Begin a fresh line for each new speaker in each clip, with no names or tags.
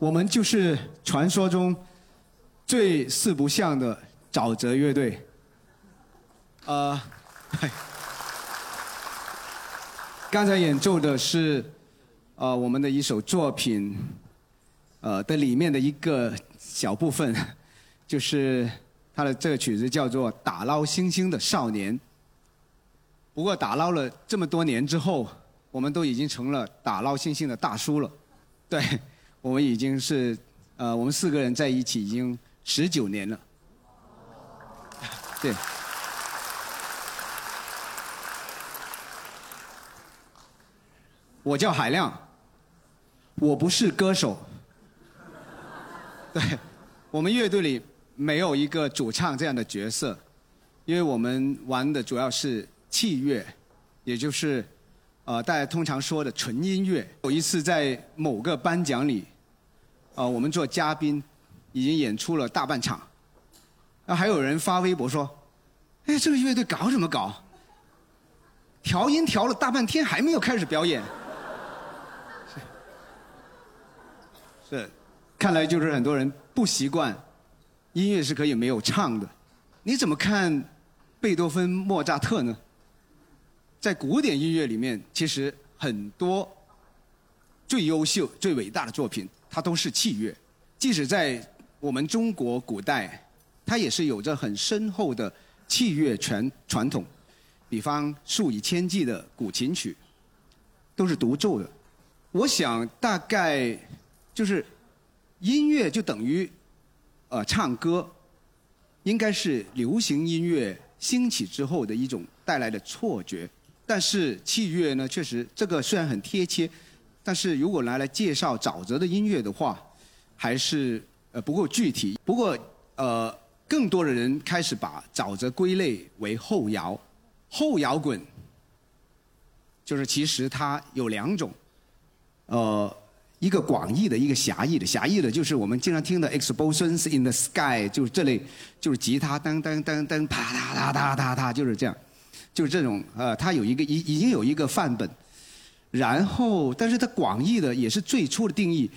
我们就是传说中最四不像的沼泽乐队。呃，刚才演奏的是呃我们的一首作品，呃的里面的一个小部分，就是他的这个曲子叫做《打捞星星的少年》。不过打捞了这么多年之后，我们都已经成了打捞星星的大叔了。对，我们已经是呃我们四个人在一起已经十九年了。对。我叫海亮，我不是歌手。对，我们乐队里没有一个主唱这样的角色，因为我们玩的主要是器乐，也就是呃大家通常说的纯音乐。有一次在某个颁奖礼，呃我们做嘉宾，已经演出了大半场，那还有人发微博说：“哎，这个乐队搞什么搞？调音调了大半天还没有开始表演。”是，看来就是很多人不习惯，音乐是可以没有唱的。你怎么看贝多芬、莫扎特呢？在古典音乐里面，其实很多最优秀、最伟大的作品，它都是器乐。即使在我们中国古代，它也是有着很深厚的器乐传传统。比方数以千计的古琴曲，都是独奏的。我想大概。就是音乐就等于呃唱歌，应该是流行音乐兴起之后的一种带来的错觉。但是器乐呢，确实这个虽然很贴切，但是如果拿来介绍沼泽的音乐的话，还是呃不够具体。不过呃，更多的人开始把沼泽归类为后摇，后摇滚就是其实它有两种，呃。一个广义的，一个狭义的。狭义的就是我们经常听的 “explosions in the sky”，就是这类，就是吉他噔噔噔噔，啪嗒嗒嗒嗒嗒，就是这样，就是这种。呃，它有一个已已经有一个范本，然后，但是它广义的也是最初的定义。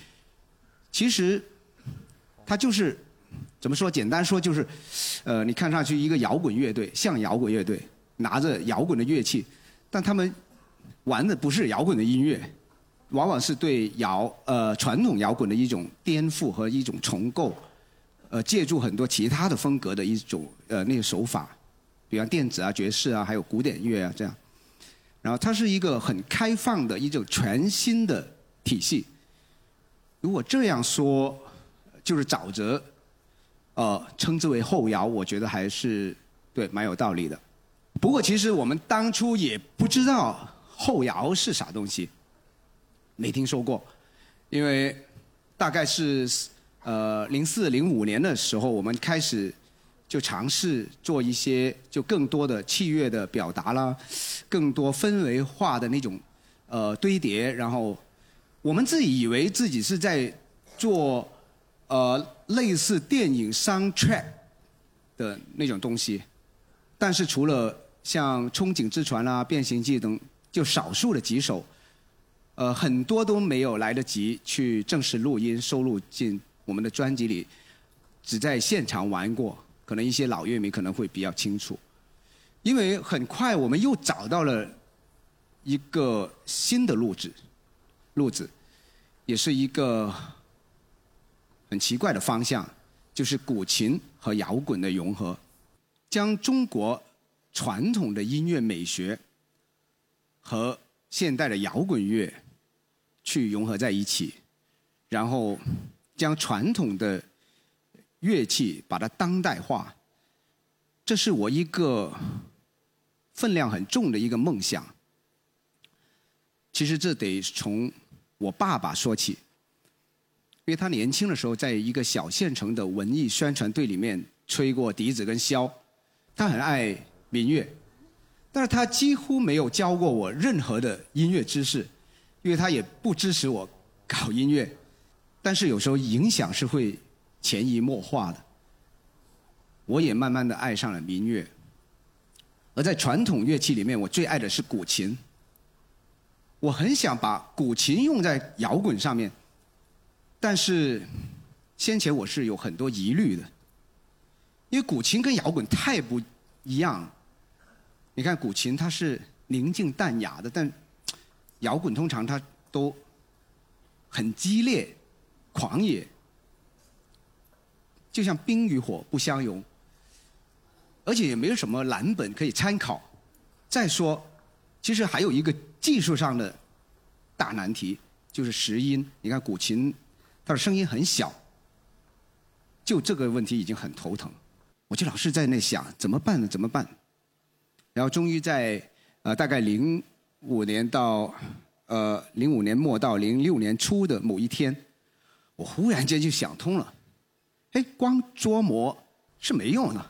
其实，它就是怎么说？简单说就是，呃，你看上去一个摇滚乐队，像摇滚乐队，拿着摇滚的乐器，但他们玩的不是摇滚的音乐。往往是对摇呃传统摇滚的一种颠覆和一种重构，呃借助很多其他的风格的一种呃那个手法，比方电子啊、爵士啊，还有古典乐啊这样。然后它是一个很开放的一种全新的体系。如果这样说，就是沼泽，呃称之为后摇，我觉得还是对蛮有道理的。不过其实我们当初也不知道后摇是啥东西。没听说过，因为大概是呃零四零五年的时候，我们开始就尝试做一些就更多的器乐的表达啦，更多氛围化的那种呃堆叠，然后我们自己以为自己是在做呃类似电影 soundtrack 的那种东西，但是除了像《憧憬之船》啦、《变形记》等，就少数的几首。呃，很多都没有来得及去正式录音收录进我们的专辑里，只在现场玩过。可能一些老乐迷可能会比较清楚，因为很快我们又找到了一个新的路子，路子，也是一个很奇怪的方向，就是古琴和摇滚的融合，将中国传统的音乐美学和现代的摇滚乐。去融合在一起，然后将传统的乐器把它当代化，这是我一个分量很重的一个梦想。其实这得从我爸爸说起，因为他年轻的时候在一个小县城的文艺宣传队里面吹过笛子跟箫，他很爱民乐，但是他几乎没有教过我任何的音乐知识。因为他也不支持我搞音乐，但是有时候影响是会潜移默化的。我也慢慢的爱上了民乐，而在传统乐器里面，我最爱的是古琴。我很想把古琴用在摇滚上面，但是先前我是有很多疑虑的，因为古琴跟摇滚太不一样。你看古琴它是宁静淡雅的，但摇滚通常它都很激烈、狂野，就像冰与火不相容，而且也没有什么蓝本可以参考。再说，其实还有一个。技术上的大难题就是拾音。你看古琴，它的声音很小，就这个问题已经很头疼。我就老是在那想怎么办呢？怎么办？然后终于在呃大概零五年到呃零五年末到零六年初的某一天，我忽然间就想通了。哎，光琢磨是没用的。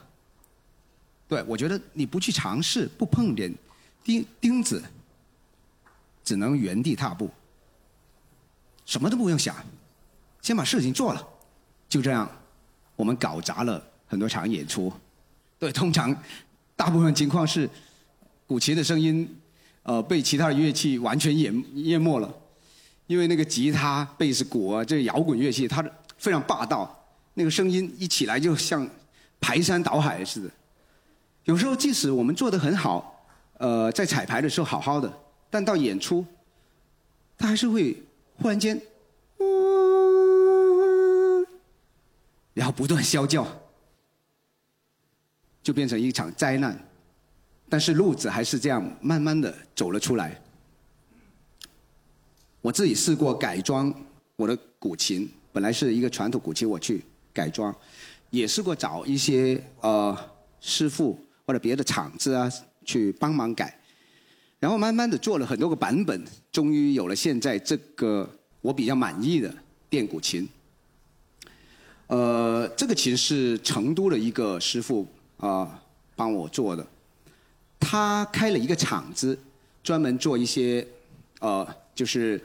对，我觉得你不去尝试，不碰点钉钉子。只能原地踏步，什么都不用想，先把事情做了，就这样，我们搞砸了很多场演出。对，通常大部分情况是，古琴的声音，呃，被其他的乐器完全淹淹没了，因为那个吉他、贝斯、鼓啊，这摇滚乐器，它非常霸道，那个声音一起来就像排山倒海似的。有时候即使我们做的很好，呃，在彩排的时候好好的。但到演出，他还是会忽然间，然后不断啸叫，就变成一场灾难。但是路子还是这样慢慢的走了出来。我自己试过改装我的古琴，本来是一个传统古琴，我去改装，也试过找一些呃师傅或者别的厂子啊去帮忙改。然后慢慢的做了很多个版本，终于有了现在这个我比较满意的电古琴。呃，这个琴是成都的一个师傅啊帮我做的，他开了一个厂子，专门做一些呃就是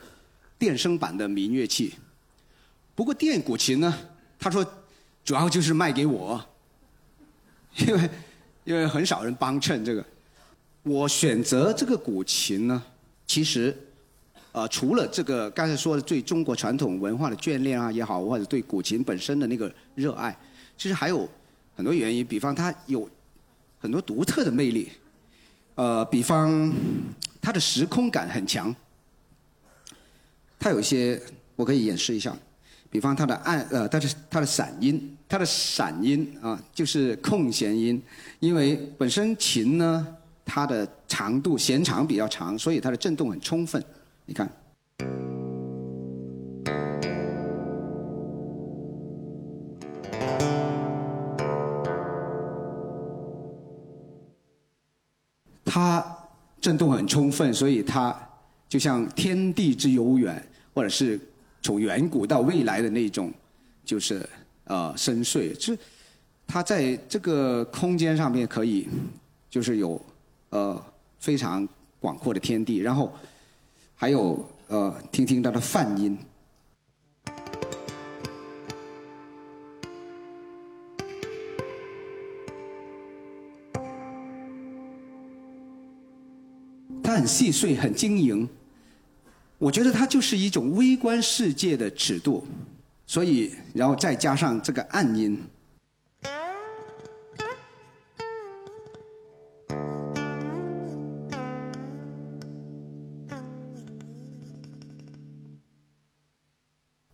电声版的民乐器。不过电古琴呢，他说主要就是卖给我，因为因为很少人帮衬这个。我选择这个古琴呢，其实，呃，除了这个刚才说的对中国传统文化的眷恋啊也好，或者对古琴本身的那个热爱，其实还有很多原因。比方它有很多独特的魅力，呃，比方它的时空感很强，它有一些我可以演示一下，比方它的按呃，它的它的散音，它的散音啊，就是空弦音，因为本身琴呢。它的长度弦长比较长，所以它的振动很充分。你看，它振动很充分，所以它就像天地之悠远，或者是从远古到未来的那种，就是呃深邃。就是它在这个空间上面可以，就是有。呃，非常广阔的天地，然后还有呃，听听它的泛音，它很细碎，很晶莹。我觉得它就是一种微观世界的尺度，所以然后再加上这个暗音。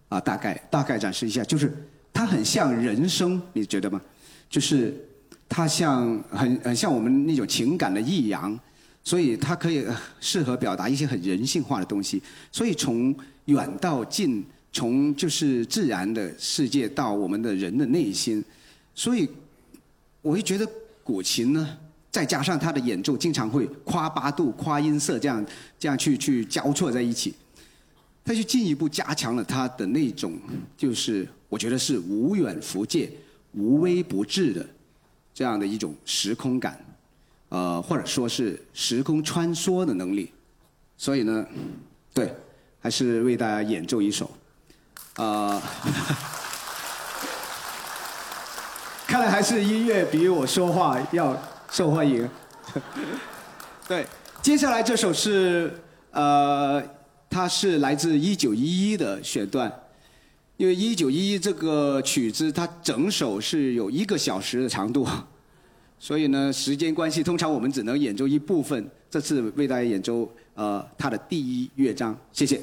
啊，大概大概展示一下，就是它很像人声，你觉得吗？就是它像很很像我们那种情感的抑扬，所以它可以适合表达一些很人性化的东西。所以从远到近，从就是自然的世界到我们的人的内心，所以我会觉得古琴呢，再加上它的演奏经常会夸八度、夸音色，这样这样去去交错在一起。他就进一步加强了他的那种，就是我觉得是无远弗届、无微不至的这样的一种时空感，呃，或者说是时空穿梭的能力。所以呢，对，还是为大家演奏一首，啊，看来还是音乐比我说话要受欢迎。对，接下来这首是。呃，它是来自一九一一的选段，因为一九一一这个曲子它整首是有一个小时的长度，所以呢时间关系，通常我们只能演奏一部分。这次为大家演奏呃他的第一乐章，谢谢。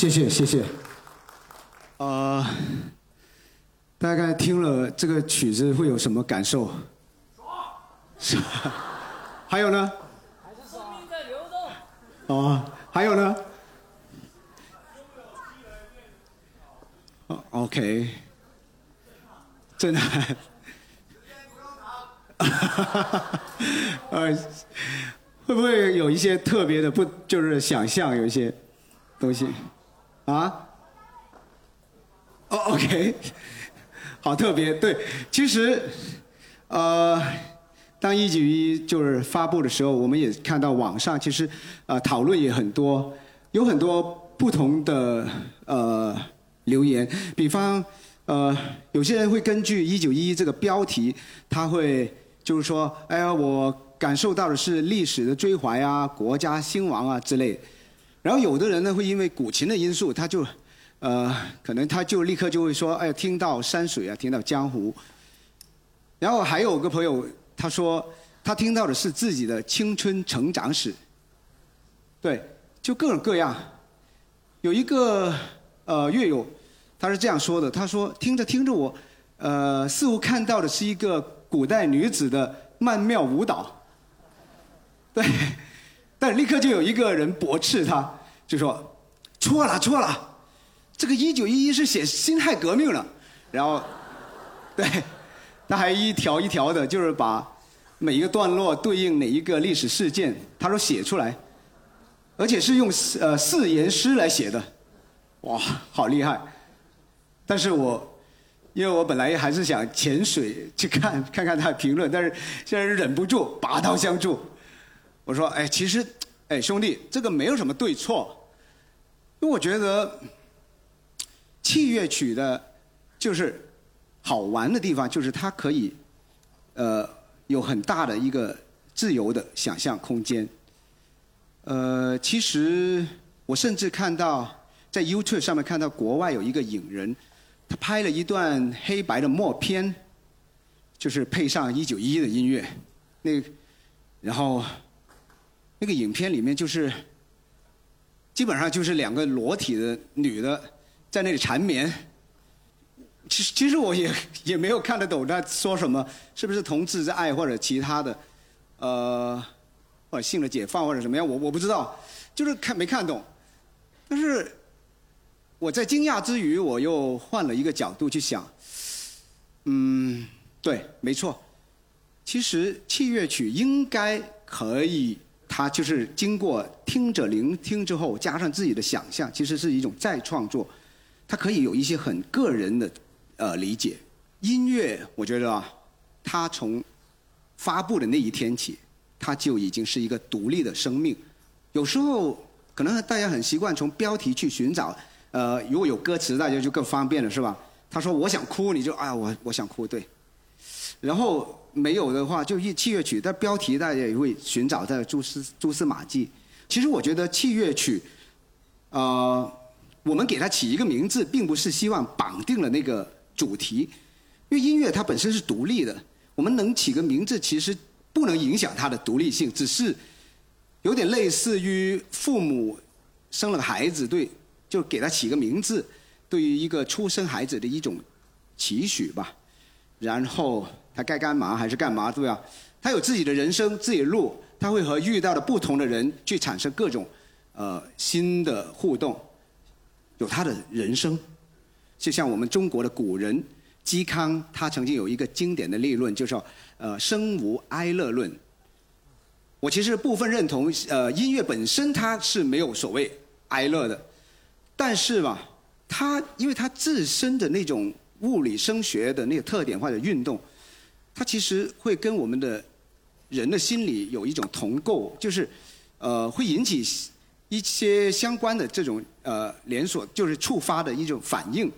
谢谢谢谢。呃，大概听了这个曲子会有什么感受？是吧？还有呢？
还是生命在流动。
哦，还有呢？，OK，真的。呃，会不会有一些特别的不，就是想象有一些东西啊？哦，OK，好特别。对，其实呃，当一九一就是发布的时候，我们也看到网上其实呃讨论也很多，有很多不同的呃留言，比方呃有些人会根据一九一这个标题，他会。就是说，哎呀，我感受到的是历史的追怀啊，国家兴亡啊之类。然后有的人呢，会因为古琴的因素，他就，呃，可能他就立刻就会说，哎，听到山水啊，听到江湖。然后还有个朋友，他说他听到的是自己的青春成长史。对，就各种各样。有一个呃乐友，他是这样说的，他说听着听着我，呃，似乎看到的是一个。古代女子的曼妙舞蹈，对，但立刻就有一个人驳斥他，就说错了错了，这个一九一一是写辛亥革命了，然后，对，他还一条一条的，就是把每一个段落对应哪一个历史事件，他说写出来，而且是用呃四言诗来写的，哇，好厉害，但是我。因为我本来还是想潜水去看看看他的评论，但是现在忍不住拔刀相助。我说：“哎，其实，哎，兄弟，这个没有什么对错。因为我觉得，器乐曲的，就是好玩的地方，就是它可以，呃，有很大的一个自由的想象空间。呃，其实我甚至看到在 YouTube 上面看到国外有一个影人。”他拍了一段黑白的默片，就是配上一九一一的音乐，那，然后，那个影片里面就是，基本上就是两个裸体的女的在那里缠绵。其实其实我也 也没有看得懂他说什么，是不是同志之爱或者其他的，呃，或者性的解放或者怎么样，我我不知道，就是看没看懂，但是。我在惊讶之余，我又换了一个角度去想，嗯，对，没错，其实器乐曲应该可以，他就是经过听者聆听之后，加上自己的想象，其实是一种再创作，它可以有一些很个人的呃理解。音乐，我觉得啊，它从发布的那一天起，它就已经是一个独立的生命。有时候可能大家很习惯从标题去寻找。呃，如果有歌词，大家就更方便了，是吧？他说我想哭，你就哎呀，我我想哭，对。然后没有的话，就一器乐曲，但标题大家也会寻找在蛛丝蛛丝马迹。其实我觉得器乐曲，呃，我们给它起一个名字，并不是希望绑定了那个主题，因为音乐它本身是独立的，我们能起个名字，其实不能影响它的独立性，只是有点类似于父母生了个孩子，对。就给他起个名字，对于一个出生孩子的一种期许吧。然后该干嘛还是干嘛，对吧？他有自己的人生，自己的路，他会和遇到的不同的人去产生各种呃新的互动，有他的人生。就像我们中国的古人嵇康，他曾经有一个经典的立论，就说呃生无哀乐论。我其实部分认同，呃音乐本身它是没有所谓哀乐的。但是吧，它因为它自身的那种物理声学的那个特点或者运动，它其实会跟我们的人的心理有一种同构，就是呃会引起一些相关的这种呃连锁，就是触发的一种反应。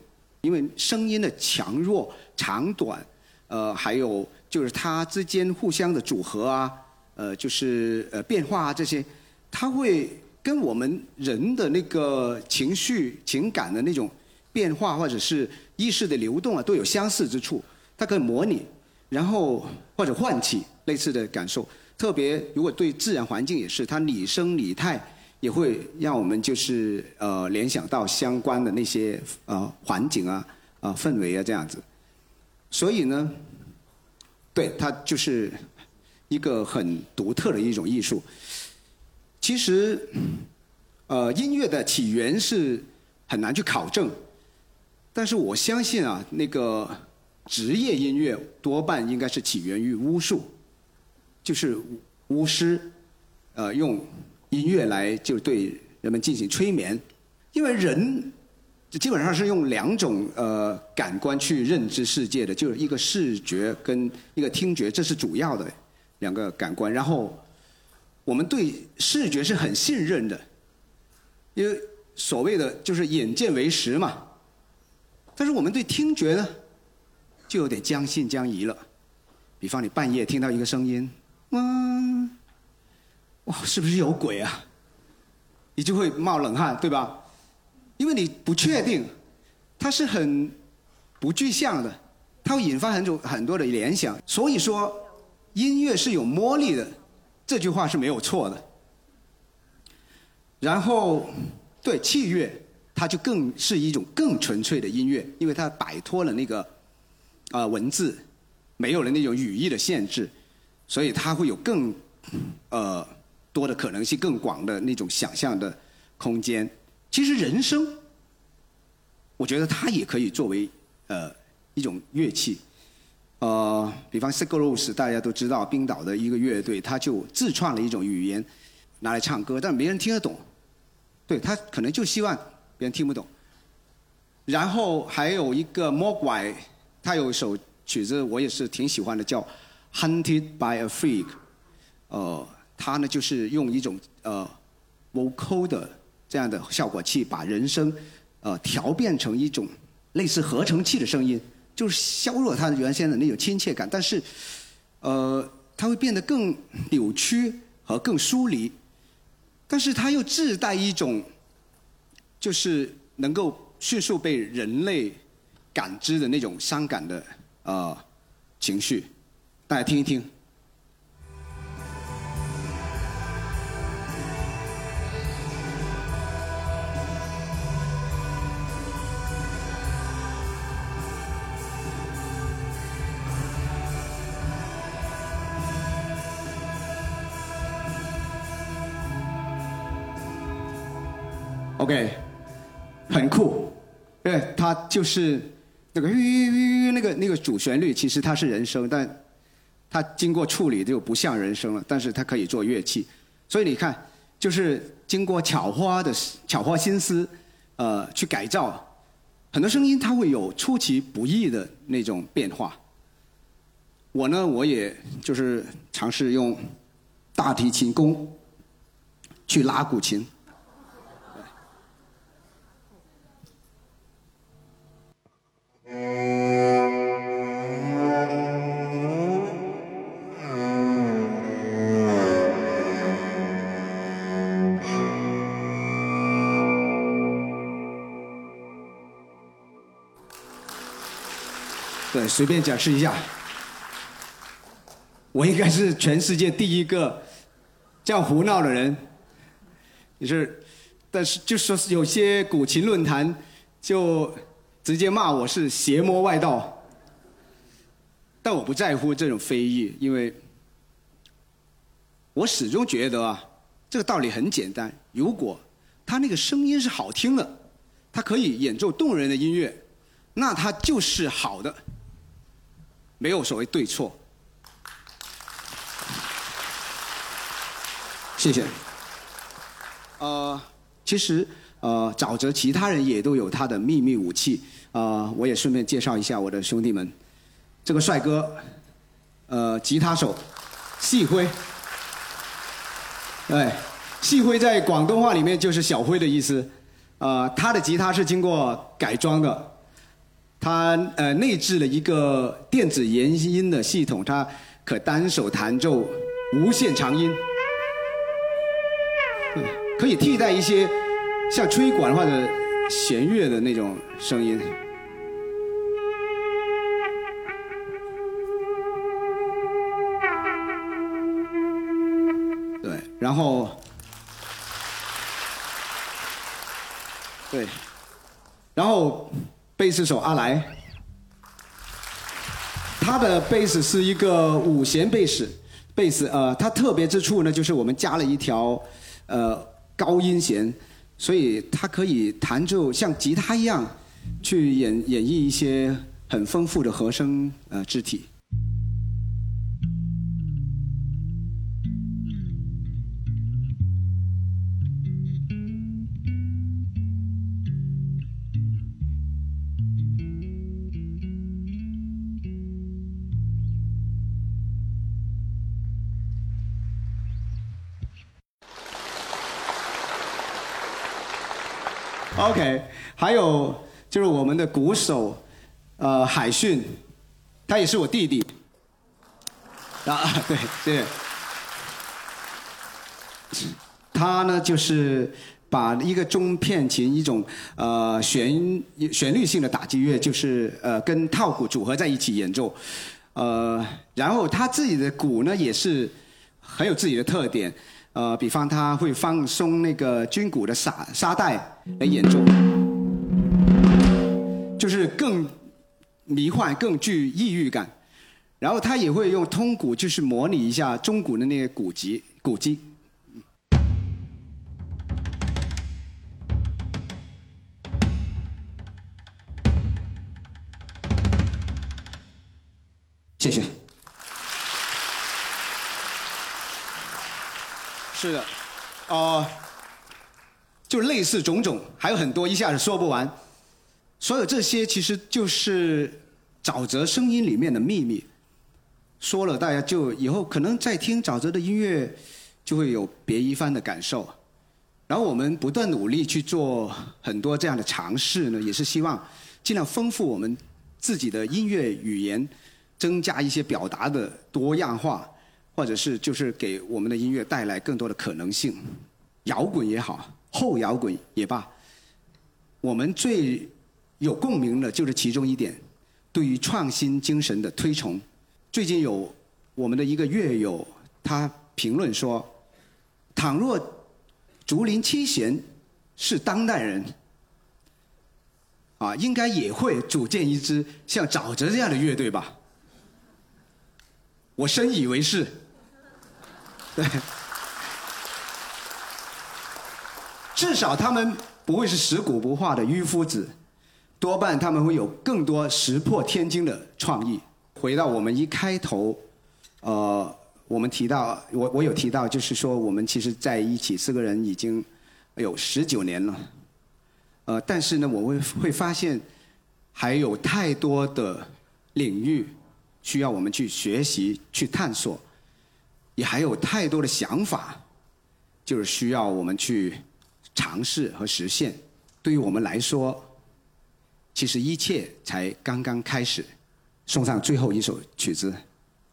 因为声音的强弱、长短，呃，还有就是它之间互相的组合啊，呃，就是呃变化啊这些，它会。跟我们人的那个情绪、情感的那种变化，或者是意识的流动啊，都有相似之处。它可以模拟，然后或者唤起类似的感受。特别如果对自然环境也是，它拟声拟态也会让我们就是呃联想到相关的那些呃环境啊、啊氛围啊这样子。所以呢，对它就是一个很独特的一种艺术。其实，呃，音乐的起源是很难去考证，但是我相信啊，那个职业音乐多半应该是起源于巫术，就是巫师，呃，用音乐来就对人们进行催眠，因为人。就基本上是用两种呃感官去认知世界的，就是一个视觉跟一个听觉，这是主要的两个感官。然后我们对视觉是很信任的，因为所谓的就是眼见为实嘛。但是我们对听觉呢，就有点将信将疑了。比方你半夜听到一个声音，哇，哇，是不是有鬼啊？你就会冒冷汗，对吧？因为你不确定，它是很不具象的，它会引发很多很多的联想。所以说，音乐是有魔力的，这句话是没有错的。然后，对器乐，它就更是一种更纯粹的音乐，因为它摆脱了那个啊文字，没有了那种语义的限制，所以它会有更呃多的可能性，更广的那种想象的空间。其实人声，我觉得它也可以作为呃一种乐器，呃，比方 s i g a r o s 大家都知道，冰岛的一个乐队，他就自创了一种语言拿来唱歌，但没人听得懂，对他可能就希望别人听不懂。然后还有一个 Mogwai，他有一首曲子我也是挺喜欢的，叫 Hunted by a Freak，呃，他呢就是用一种呃 vocal 的。这样的效果器把人声，呃，调变成一种类似合成器的声音，就是削弱它原先的那种亲切感，但是，呃，它会变得更扭曲和更疏离，但是它又自带一种，就是能够迅速被人类感知的那种伤感的呃情绪，大家听一听。OK，很酷，对，它就是那个吁那个那个主旋律，其实它是人声，但它经过处理就不像人声了，但是它可以做乐器，所以你看，就是经过巧花的巧花心思，呃，去改造很多声音，它会有出其不意的那种变化。我呢，我也就是尝试用大提琴弓去拉古琴。对，随便展示一下。我应该是全世界第一个这样胡闹的人。也是，但是就说有些古琴论坛就。直接骂我是邪魔外道，但我不在乎这种非议，因为我始终觉得啊，这个道理很简单。如果他那个声音是好听的，他可以演奏动人的音乐，那他就是好的，没有所谓对错。谢谢。呃，其实。呃，沼泽其他人也都有他的秘密武器，啊，我也顺便介绍一下我的兄弟们，这个帅哥，呃，吉他手，细辉，对，细辉在广东话里面就是小辉的意思，呃，他的吉他是经过改装的，他呃内置了一个电子延音的系统，它可单手弹奏无限长音，可以替代一些。像吹管或者弦乐的那种声音，对，然后对，然后贝斯手阿来，他的贝斯是一个五弦贝斯，贝斯呃，它特别之处呢，就是我们加了一条呃高音弦，所以他可以弹奏像吉他一样去演演绎一些很丰富的和声呃肢体。OK，还有就是我们的鼓手，呃，海迅，他也是我弟弟。啊，对，谢谢。他呢，就是把一个中片琴一种呃旋旋律性的打击乐，就是呃跟套鼓组合在一起演奏，呃，然后他自己的鼓呢也是很有自己的特点。呃，比方他会放松那个军鼓的沙沙袋来演奏，就是更迷幻、更具抑郁感。然后他也会用通鼓，就是模拟一下中鼓的那个鼓级、鼓机。是的，哦，就类似种种，还有很多，一下子说不完。所有这些其实就是沼泽声音里面的秘密。说了，大家就以后可能在听沼泽的音乐，就会有别一番的感受。然后我们不断努力去做很多这样的尝试呢，也是希望尽量丰富我们自己的音乐语言，增加一些表达的多样化。或者是就是给我们的音乐带来更多的可能性，摇滚也好，后摇滚也罢，我们最有共鸣的就是其中一点，对于创新精神的推崇。最近有我们的一个乐友，他评论说，倘若竹林七贤是当代人，啊，应该也会组建一支像沼泽这样的乐队吧。我深以为是。对，至少他们不会是食古不化的迂夫子，多半他们会有更多石破天惊的创意。回到我们一开头，呃，我们提到我我有提到，就是说我们其实在一起四个人已经有十九年了，呃，但是呢，我会会发现还有太多的领域需要我们去学习去探索。也还有太多的想法，就是需要我们去尝试和实现。对于我们来说，其实一切才刚刚开始。送上最后一首曲子，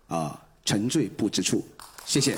啊，沉醉不知处。谢谢。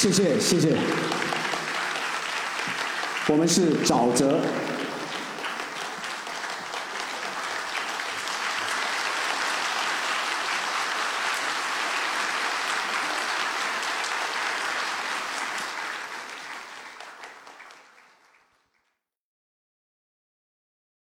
谢谢谢谢。我们是沼泽。